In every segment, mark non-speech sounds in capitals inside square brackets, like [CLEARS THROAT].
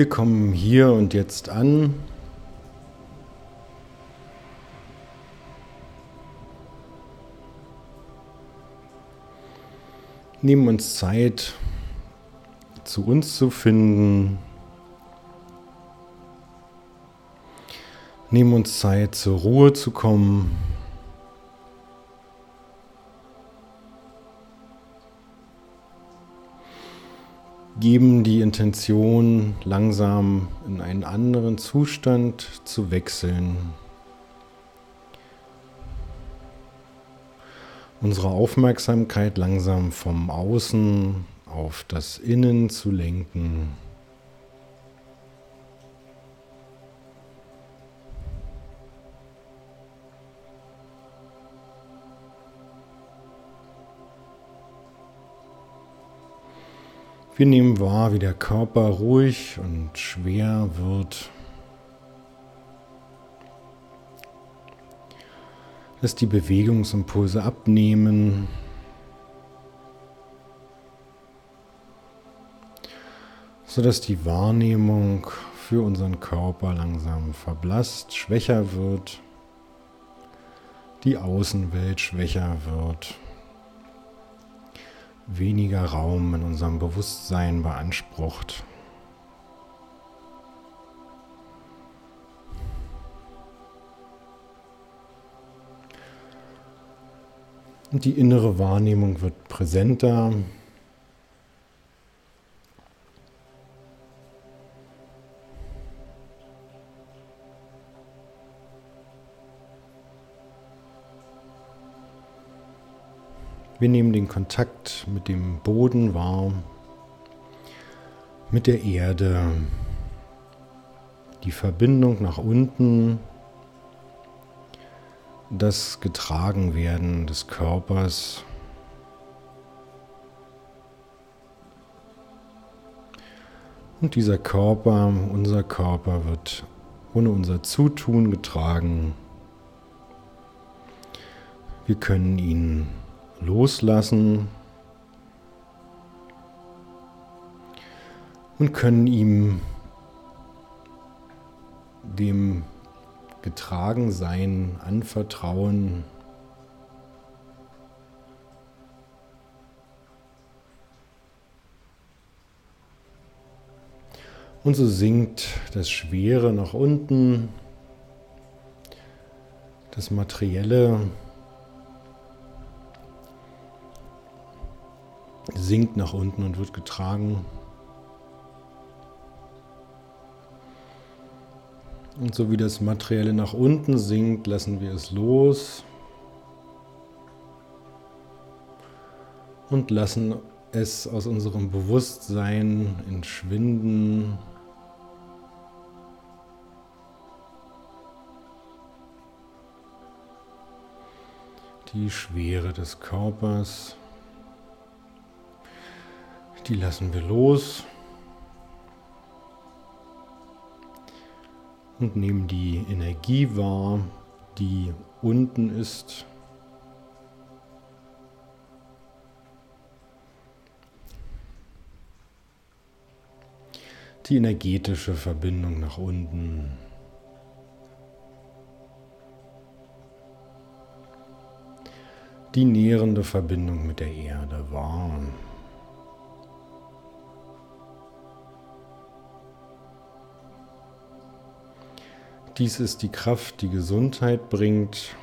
Wir kommen hier und jetzt an. Nehmen uns Zeit, zu uns zu finden. Nehmen uns Zeit, zur Ruhe zu kommen. Geben die Intention, langsam in einen anderen Zustand zu wechseln. Unsere Aufmerksamkeit langsam vom Außen auf das Innen zu lenken. Wir nehmen wahr, wie der Körper ruhig und schwer wird. Dass die Bewegungsimpulse abnehmen. sodass die Wahrnehmung für unseren Körper langsam verblasst, schwächer wird, die Außenwelt schwächer wird weniger Raum in unserem Bewusstsein beansprucht. Und die innere Wahrnehmung wird präsenter. Wir nehmen den Kontakt mit dem Boden wahr, mit der Erde, die Verbindung nach unten, das Getragenwerden des Körpers. Und dieser Körper, unser Körper wird ohne unser Zutun getragen. Wir können ihn loslassen und können ihm dem Getragensein anvertrauen. Und so sinkt das Schwere nach unten, das Materielle sinkt nach unten und wird getragen. Und so wie das Materielle nach unten sinkt, lassen wir es los und lassen es aus unserem Bewusstsein entschwinden. Die Schwere des Körpers. Die lassen wir los und nehmen die Energie wahr, die unten ist. Die energetische Verbindung nach unten. Die nährende Verbindung mit der Erde wahr. Dies ist die Kraft, die Gesundheit bringt,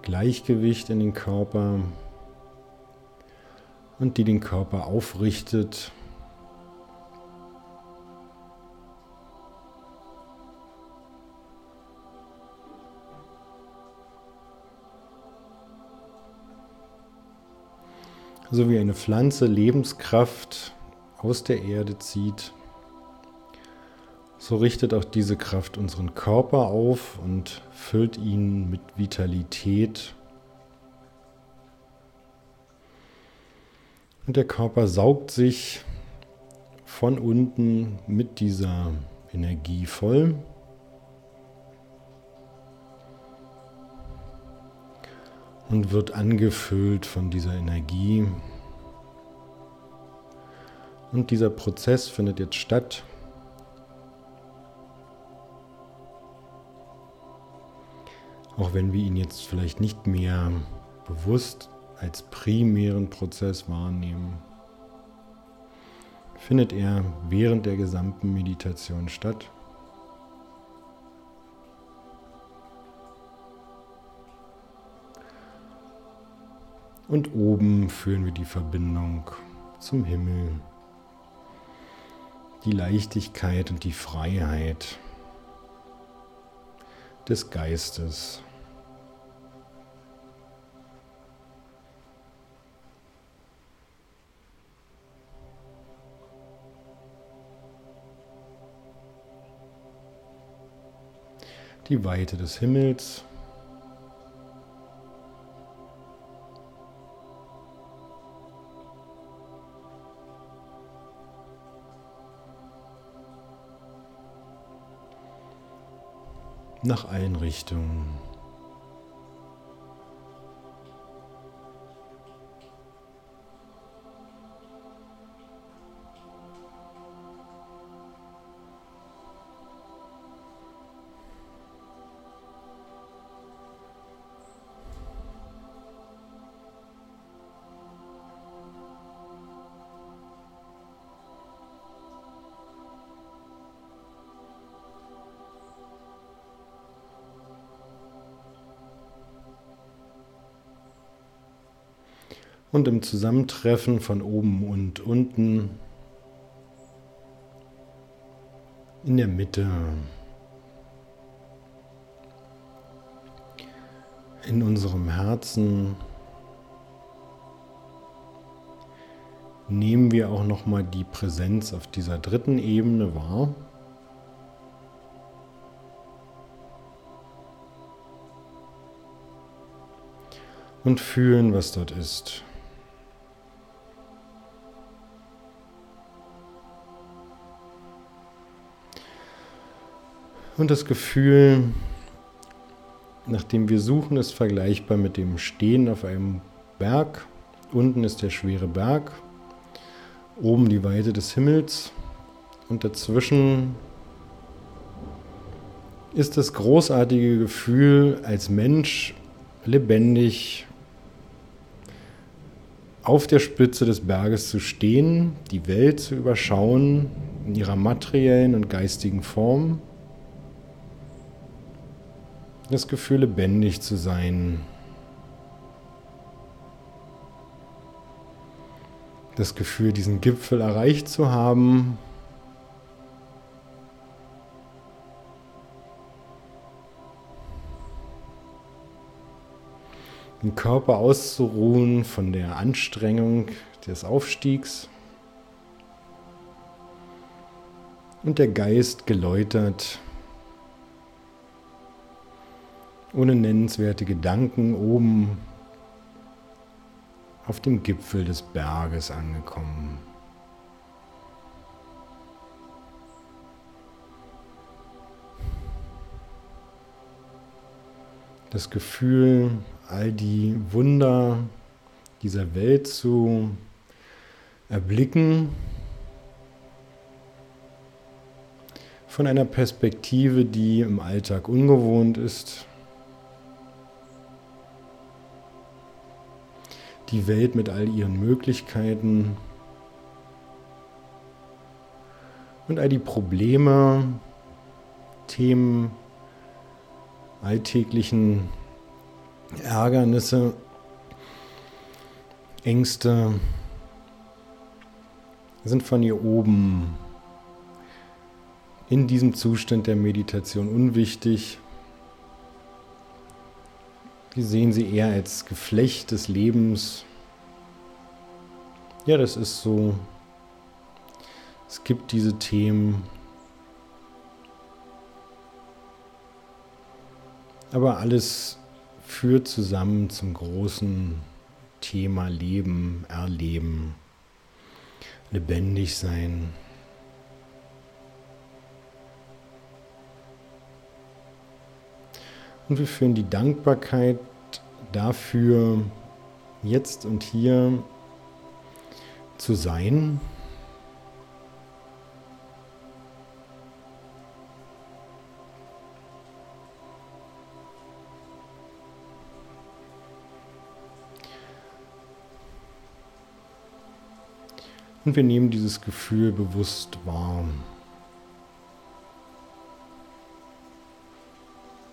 Gleichgewicht in den Körper und die den Körper aufrichtet. So wie eine Pflanze Lebenskraft aus der Erde zieht so richtet auch diese Kraft unseren Körper auf und füllt ihn mit Vitalität. Und der Körper saugt sich von unten mit dieser Energie voll. Und wird angefüllt von dieser Energie. Und dieser Prozess findet jetzt statt. Auch wenn wir ihn jetzt vielleicht nicht mehr bewusst als primären Prozess wahrnehmen, findet er während der gesamten Meditation statt. Und oben führen wir die Verbindung zum Himmel, die Leichtigkeit und die Freiheit des Geistes. Die Weite des Himmels. nach allen und im Zusammentreffen von oben und unten in der Mitte. In unserem Herzen nehmen wir auch noch mal die Präsenz auf dieser dritten Ebene wahr. Und fühlen, was dort ist. Und das Gefühl, nachdem wir suchen, ist vergleichbar mit dem Stehen auf einem Berg. Unten ist der schwere Berg, oben die Weite des Himmels und dazwischen ist das großartige Gefühl, als Mensch lebendig auf der Spitze des Berges zu stehen, die Welt zu überschauen in ihrer materiellen und geistigen Form das Gefühl, lebendig zu sein. Das Gefühl, diesen Gipfel erreicht zu haben. Den Körper auszuruhen von der Anstrengung des Aufstiegs. Und der Geist geläutert ohne nennenswerte Gedanken oben auf dem Gipfel des Berges angekommen. Das Gefühl, all die Wunder dieser Welt zu erblicken, von einer Perspektive, die im Alltag ungewohnt ist, die Welt mit all ihren Möglichkeiten und all die Probleme, Themen, alltäglichen Ärgernisse, Ängste sind von hier oben in diesem Zustand der Meditation unwichtig. Wir sehen sie eher als Geflecht des Lebens. Ja, das ist so. Es gibt diese Themen. Aber alles führt zusammen zum großen Thema Leben, Erleben, lebendig sein. und wir führen die Dankbarkeit dafür, jetzt und hier zu sein. Und wir nehmen dieses Gefühl bewusst warm.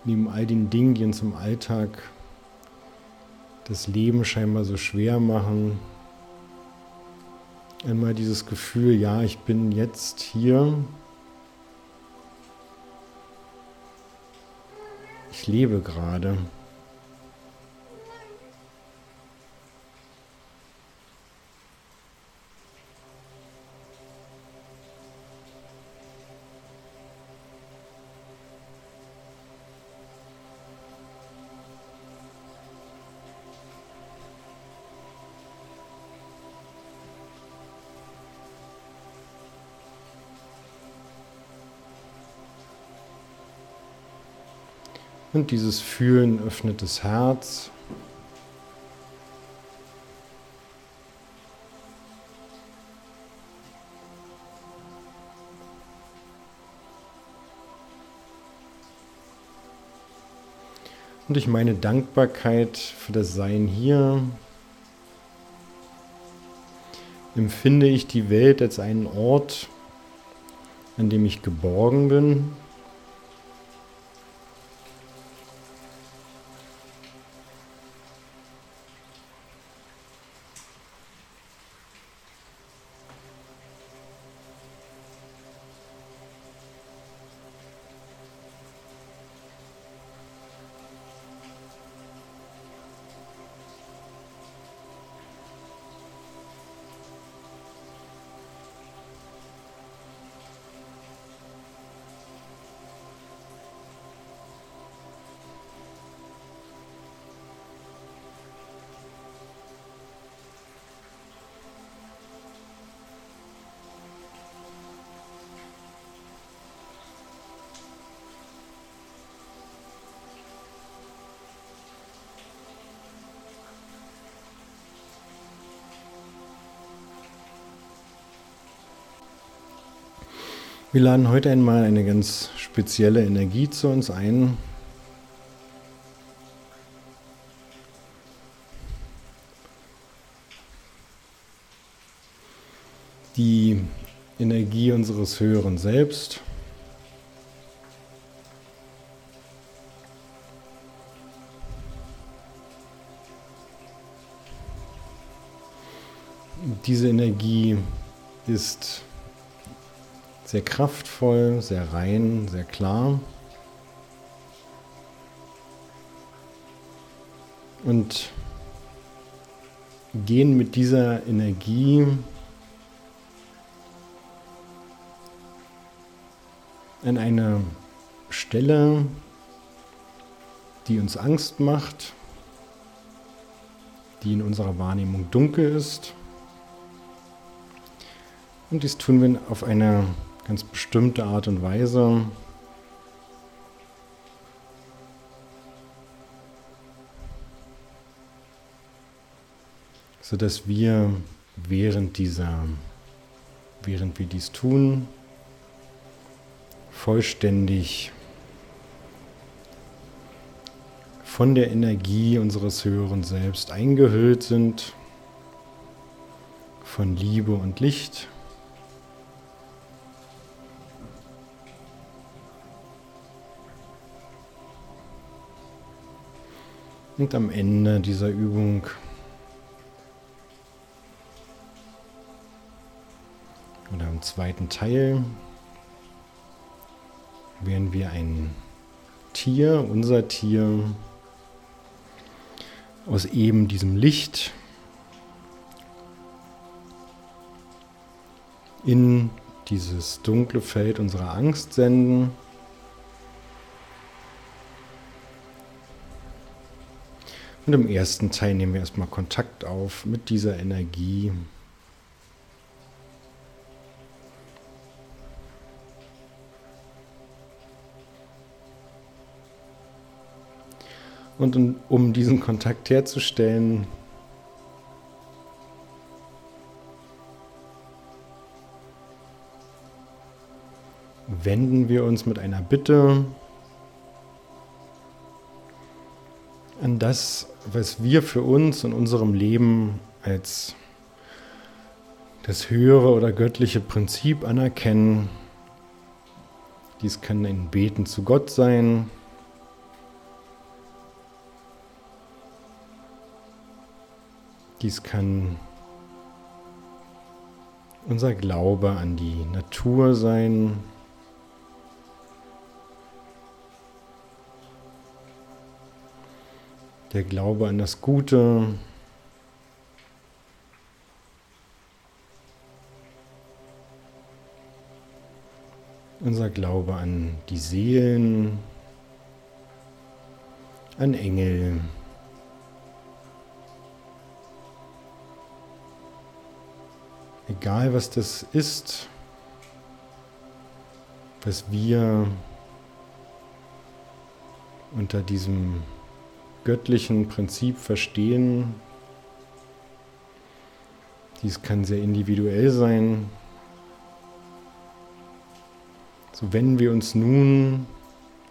Neben all den Dingen, die uns im Alltag das Leben scheinbar so schwer machen, einmal dieses Gefühl, ja, ich bin jetzt hier, ich lebe gerade. Und dieses Fühlen öffnet das Herz. Und durch meine Dankbarkeit für das Sein hier empfinde ich die Welt als einen Ort, an dem ich geborgen bin. Wir laden heute einmal eine ganz spezielle Energie zu uns ein. Die Energie unseres höheren Selbst. Diese Energie ist sehr kraftvoll, sehr rein, sehr klar. Und gehen mit dieser Energie an eine Stelle, die uns Angst macht, die in unserer Wahrnehmung dunkel ist. Und dies tun wir auf eine ganz bestimmte Art und Weise. so dass wir während dieser, während wir dies tun, vollständig von der Energie unseres höheren Selbst eingehüllt sind, von Liebe und Licht. Und am Ende dieser Übung oder im zweiten Teil werden wir ein Tier, unser Tier, aus eben diesem Licht in dieses dunkle Feld unserer Angst senden. Und im ersten Teil nehmen wir erstmal Kontakt auf mit dieser Energie. Und um diesen Kontakt herzustellen, wenden wir uns mit einer Bitte an das, was wir für uns in unserem Leben als das höhere oder göttliche Prinzip anerkennen. Dies kann ein Beten zu Gott sein. Dies kann unser Glaube an die Natur sein. Der Glaube an das Gute. Unser Glaube an die Seelen, an Engel. Egal was das ist, was wir unter diesem göttlichen Prinzip verstehen, dies kann sehr individuell sein. So wenden wir uns nun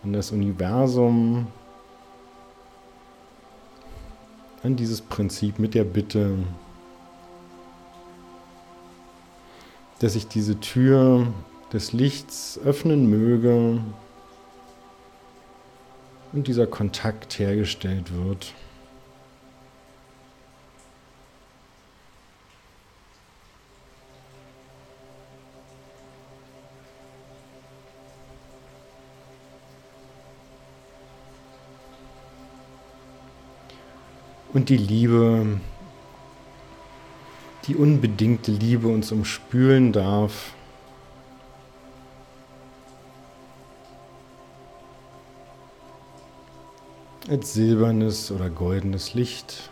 an das Universum, an dieses Prinzip mit der Bitte, dass sich diese Tür des Lichts öffnen möge und dieser Kontakt hergestellt wird. Und die Liebe die unbedingte Liebe uns umspülen darf. Als silbernes oder goldenes Licht.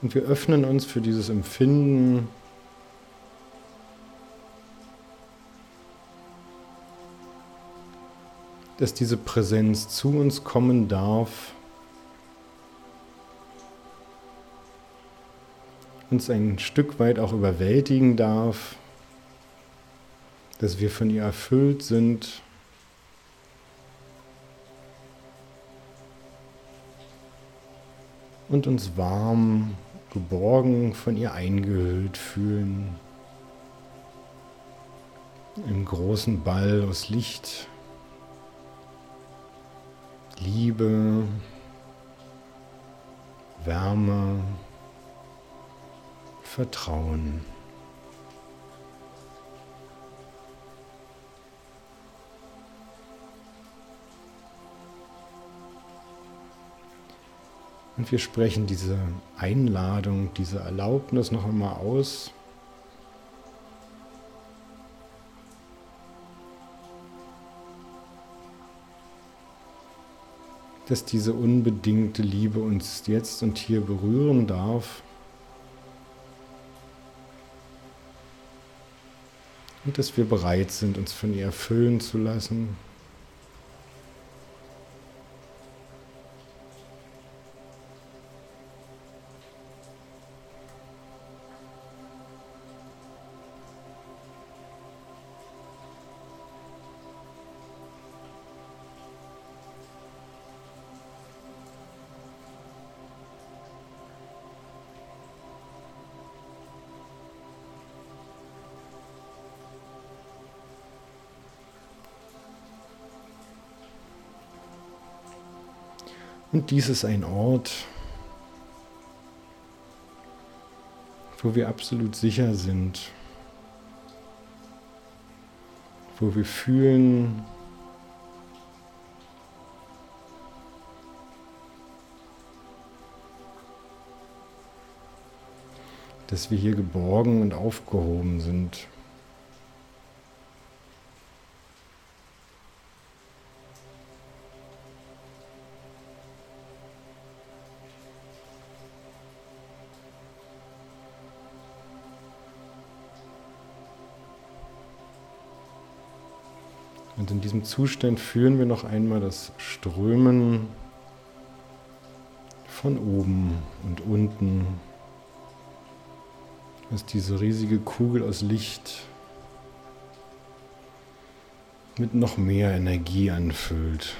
Und wir öffnen uns für dieses Empfinden dass diese Präsenz zu uns kommen darf, uns ein Stück weit auch überwältigen darf, dass wir von ihr erfüllt sind. Und uns warm, geborgen von ihr eingehüllt fühlen. Im großen Ball aus Licht Liebe, Wärme, Vertrauen. Und wir sprechen diese Einladung, diese Erlaubnis noch einmal aus. dass diese unbedingte Liebe uns jetzt und hier berühren darf. Und dass wir bereit sind, uns von ihr erfüllen zu lassen. Und dies ist ein Ort, wo wir absolut sicher sind, wo wir fühlen, dass wir hier geborgen und aufgehoben sind. Und in diesem Zustand führen wir noch einmal das Strömen von oben und unten, dass diese riesige Kugel aus Licht mit noch mehr Energie anfüllt.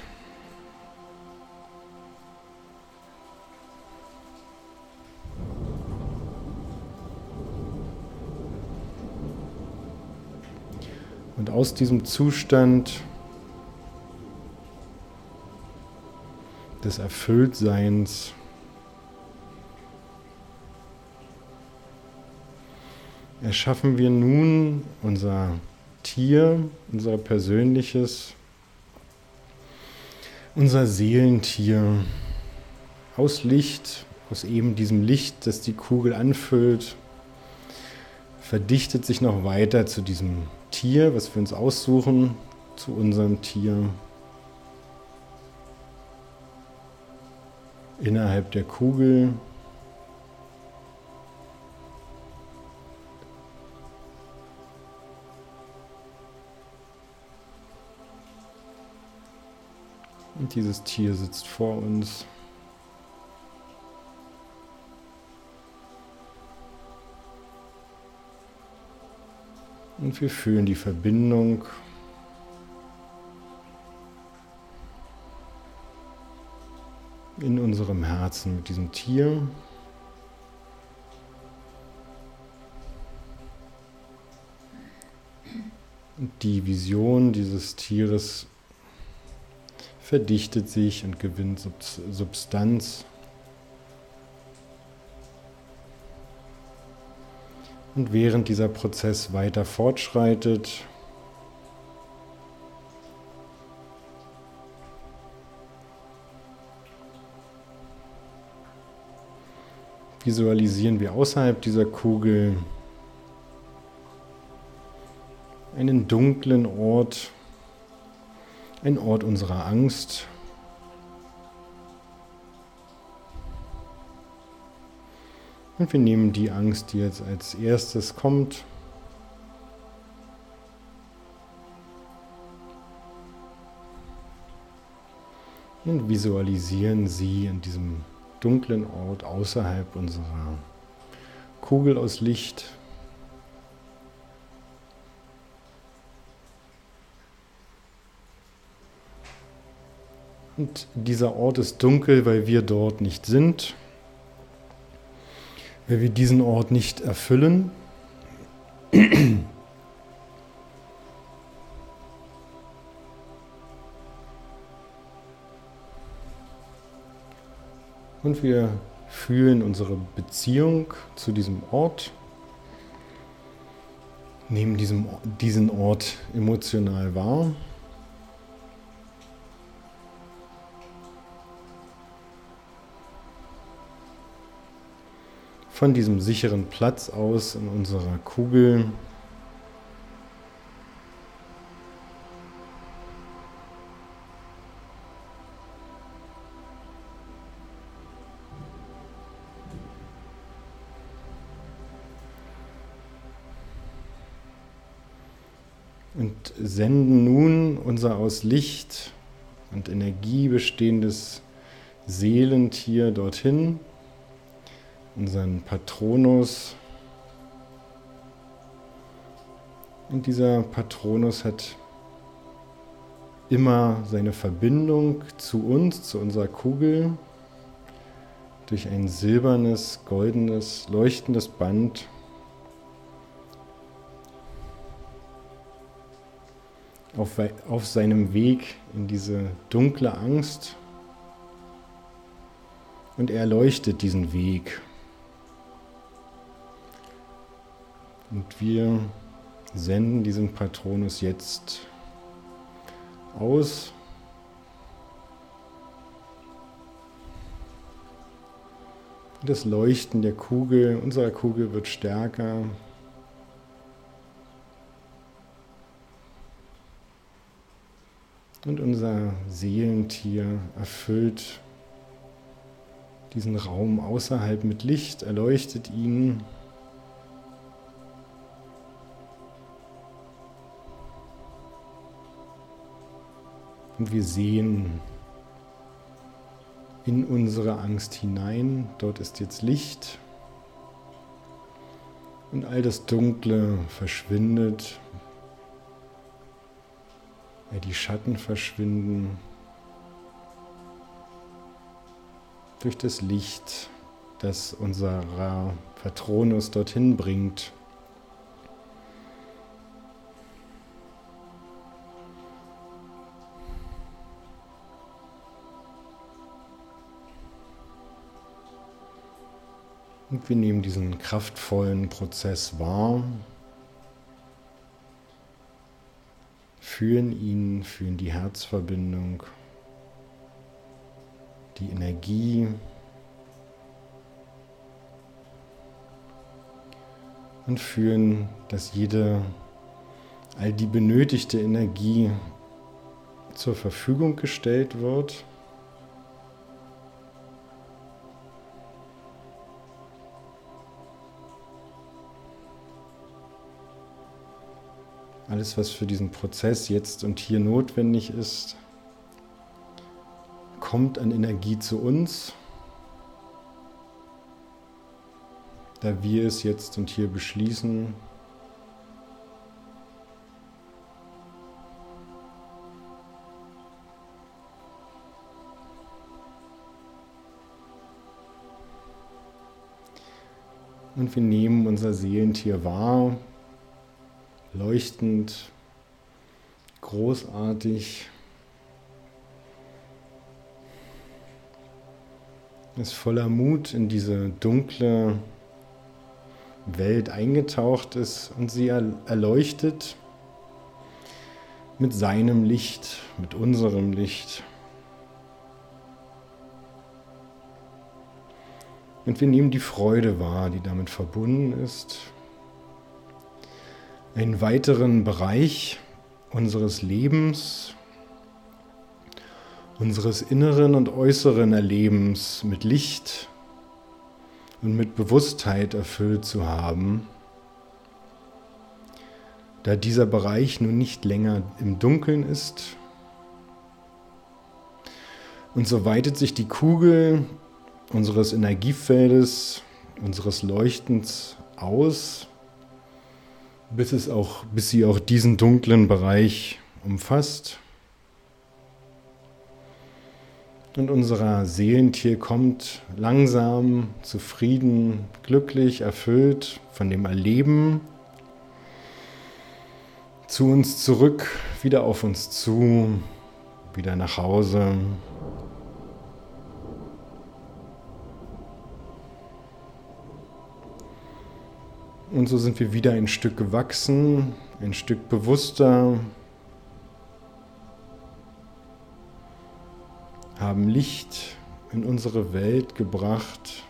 Und aus diesem Zustand des Erfülltseins erschaffen wir nun unser Tier, unser persönliches, unser Seelentier. Aus Licht, aus eben diesem Licht, das die Kugel anfüllt, verdichtet sich noch weiter zu diesem Tier, was wir uns aussuchen, zu unserem Tier. Innerhalb der Kugel Und dieses Tier sitzt vor uns. Und wir fühlen die Verbindung in unserem Herzen mit diesem Tier. Die Vision dieses Tieres verdichtet sich und gewinnt Substanz. Und während dieser Prozess weiter fortschreitet, visualisieren wir außerhalb dieser Kugel einen dunklen Ort, ein Ort unserer Angst. Und wir nehmen die Angst, die jetzt als erstes kommt, und visualisieren sie in diesem dunklen Ort außerhalb unserer Kugel aus Licht. Und dieser Ort ist dunkel, weil wir dort nicht sind, weil wir diesen Ort nicht erfüllen. [CLEARS THROAT] Und wir fühlen unsere Beziehung zu diesem Ort, nehmen diesem, diesen Ort emotional wahr. Von diesem sicheren Platz aus in unserer Kugel. Und senden nun unser aus Licht und Energie bestehendes Seelentier dorthin unseren Patronus. Und dieser Patronus hat immer seine Verbindung zu uns, zu unserer Kugel, durch ein silbernes, goldenes, leuchtendes Band. Auf, auf seinem Weg in diese dunkle Angst und er leuchtet diesen Weg. Und wir senden diesen Patronus jetzt aus. Das Leuchten der Kugel, unserer Kugel wird stärker. Und unser Seelentier erfüllt diesen Raum außerhalb mit Licht, erleuchtet ihn. Und wir sehen in unsere Angst hinein. Dort ist jetzt Licht. Und all das Dunkle verschwindet. die Schatten verschwinden durch das Licht, das unser Patronus dorthin bringt. Und wir nehmen diesen kraftvollen Prozess wahr, fühlen ihn, fühlen die Herzverbindung, die Energie. Und fühlen, dass jede, all die benötigte Energie zur Verfügung gestellt wird. Alles, was für diesen Prozess jetzt und hier notwendig ist, kommt an Energie zu uns, da wir es jetzt und hier beschließen. Und wir nehmen unser Seelentier wahr leuchtend, großartig. Ist voller Mut in diese dunkle Welt eingetaucht ist und sie erleuchtet mit seinem Licht, mit unserem Licht. Und wir nehmen die Freude wahr, die damit verbunden ist einen weiteren Bereich unseres Lebens, unseres inneren und äußeren Erlebens mit Licht und mit Bewusstheit erfüllt zu haben, da dieser Bereich nun nicht länger im Dunkeln ist. Und so weitet sich die Kugel unseres Energiefeldes, unseres Leuchtens aus bis, es auch, bis sie auch diesen dunklen Bereich umfasst. Und unser Seelentier kommt langsam, zufrieden, glücklich, erfüllt von dem Erleben zu uns zurück, wieder auf uns zu, wieder nach Hause. Und so sind wir wieder ein Stück gewachsen, ein Stück bewusster, haben Licht in unsere Welt gebracht.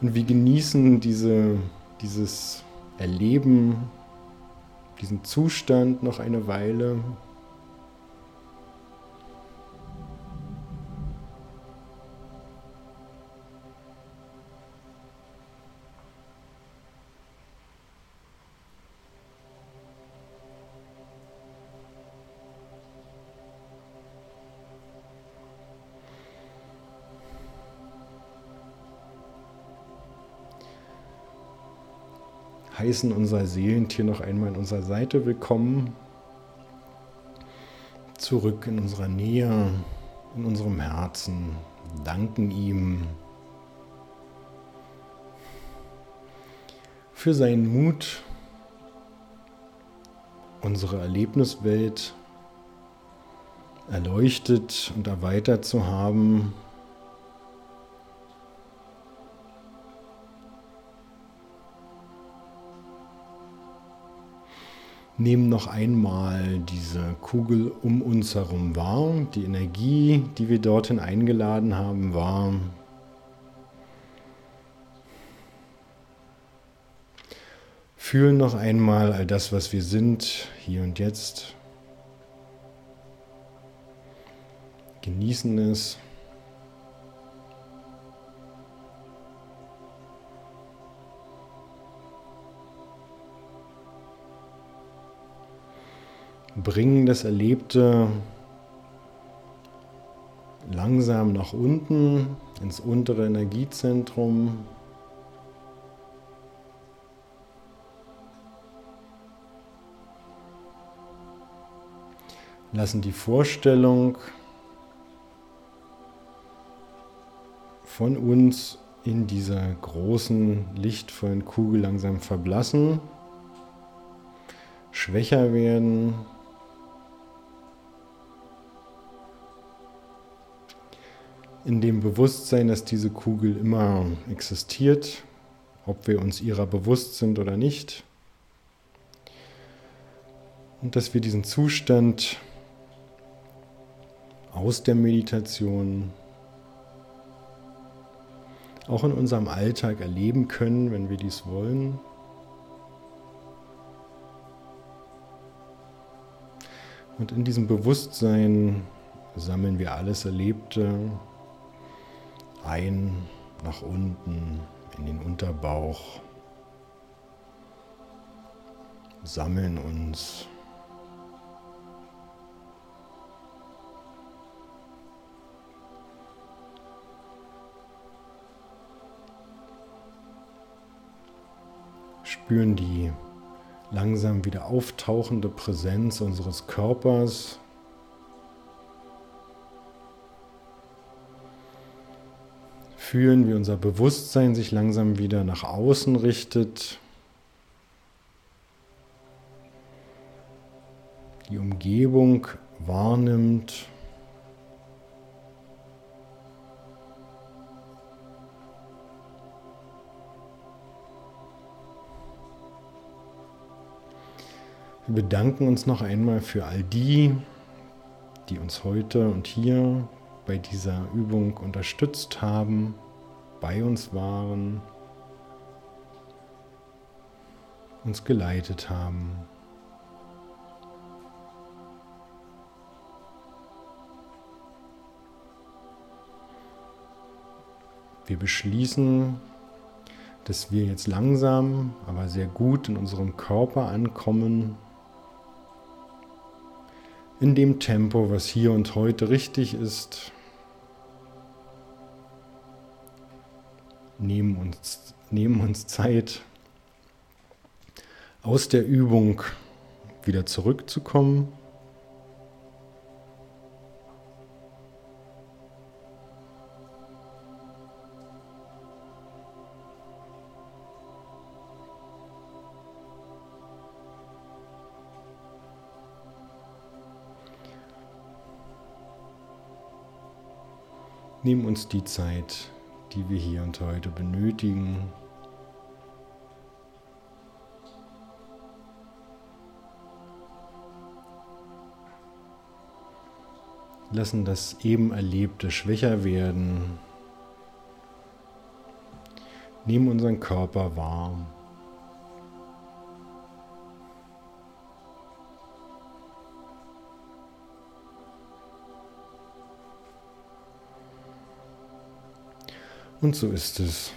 Und wir genießen diese, dieses Erleben, diesen Zustand noch eine Weile. Heißen unser Seelentier noch einmal an unserer Seite willkommen. Zurück in unserer Nähe, in unserem Herzen, danken ihm für seinen Mut, unsere Erlebniswelt erleuchtet und erweitert zu haben. Nehmen noch einmal diese Kugel um uns herum wahr, die Energie, die wir dorthin eingeladen haben, wahr. Fühlen noch einmal all das, was wir sind, hier und jetzt. Genießen es. bringen das Erlebte langsam nach unten, ins untere Energiezentrum. Lassen die Vorstellung von uns in dieser großen, lichtvollen Kugel langsam verblassen, schwächer werden. In dem Bewusstsein, dass diese Kugel immer existiert, ob wir uns ihrer bewusst sind oder nicht. Und dass wir diesen Zustand aus der Meditation auch in unserem Alltag erleben können, wenn wir dies wollen. Und in diesem Bewusstsein sammeln wir alles Erlebte ein nach unten in den Unterbauch, sammeln uns. spüren die langsam wieder auftauchende Präsenz unseres Körpers. Fühlen, wie unser Bewusstsein sich langsam wieder nach außen richtet. Die Umgebung wahrnimmt. Wir bedanken uns noch einmal für all die, die uns heute und hier bei dieser Übung unterstützt haben, bei uns waren, uns geleitet haben. Wir beschließen, dass wir jetzt langsam, aber sehr gut in unserem Körper ankommen in dem Tempo, was hier und heute richtig ist. Nehmen uns, nehmen uns Zeit, aus der Übung wieder zurückzukommen. Nehmen uns die Zeit, die wir hier und heute benötigen. Lassen das eben Erlebte schwächer werden. Nehmen unseren Körper warm. Und so ist es.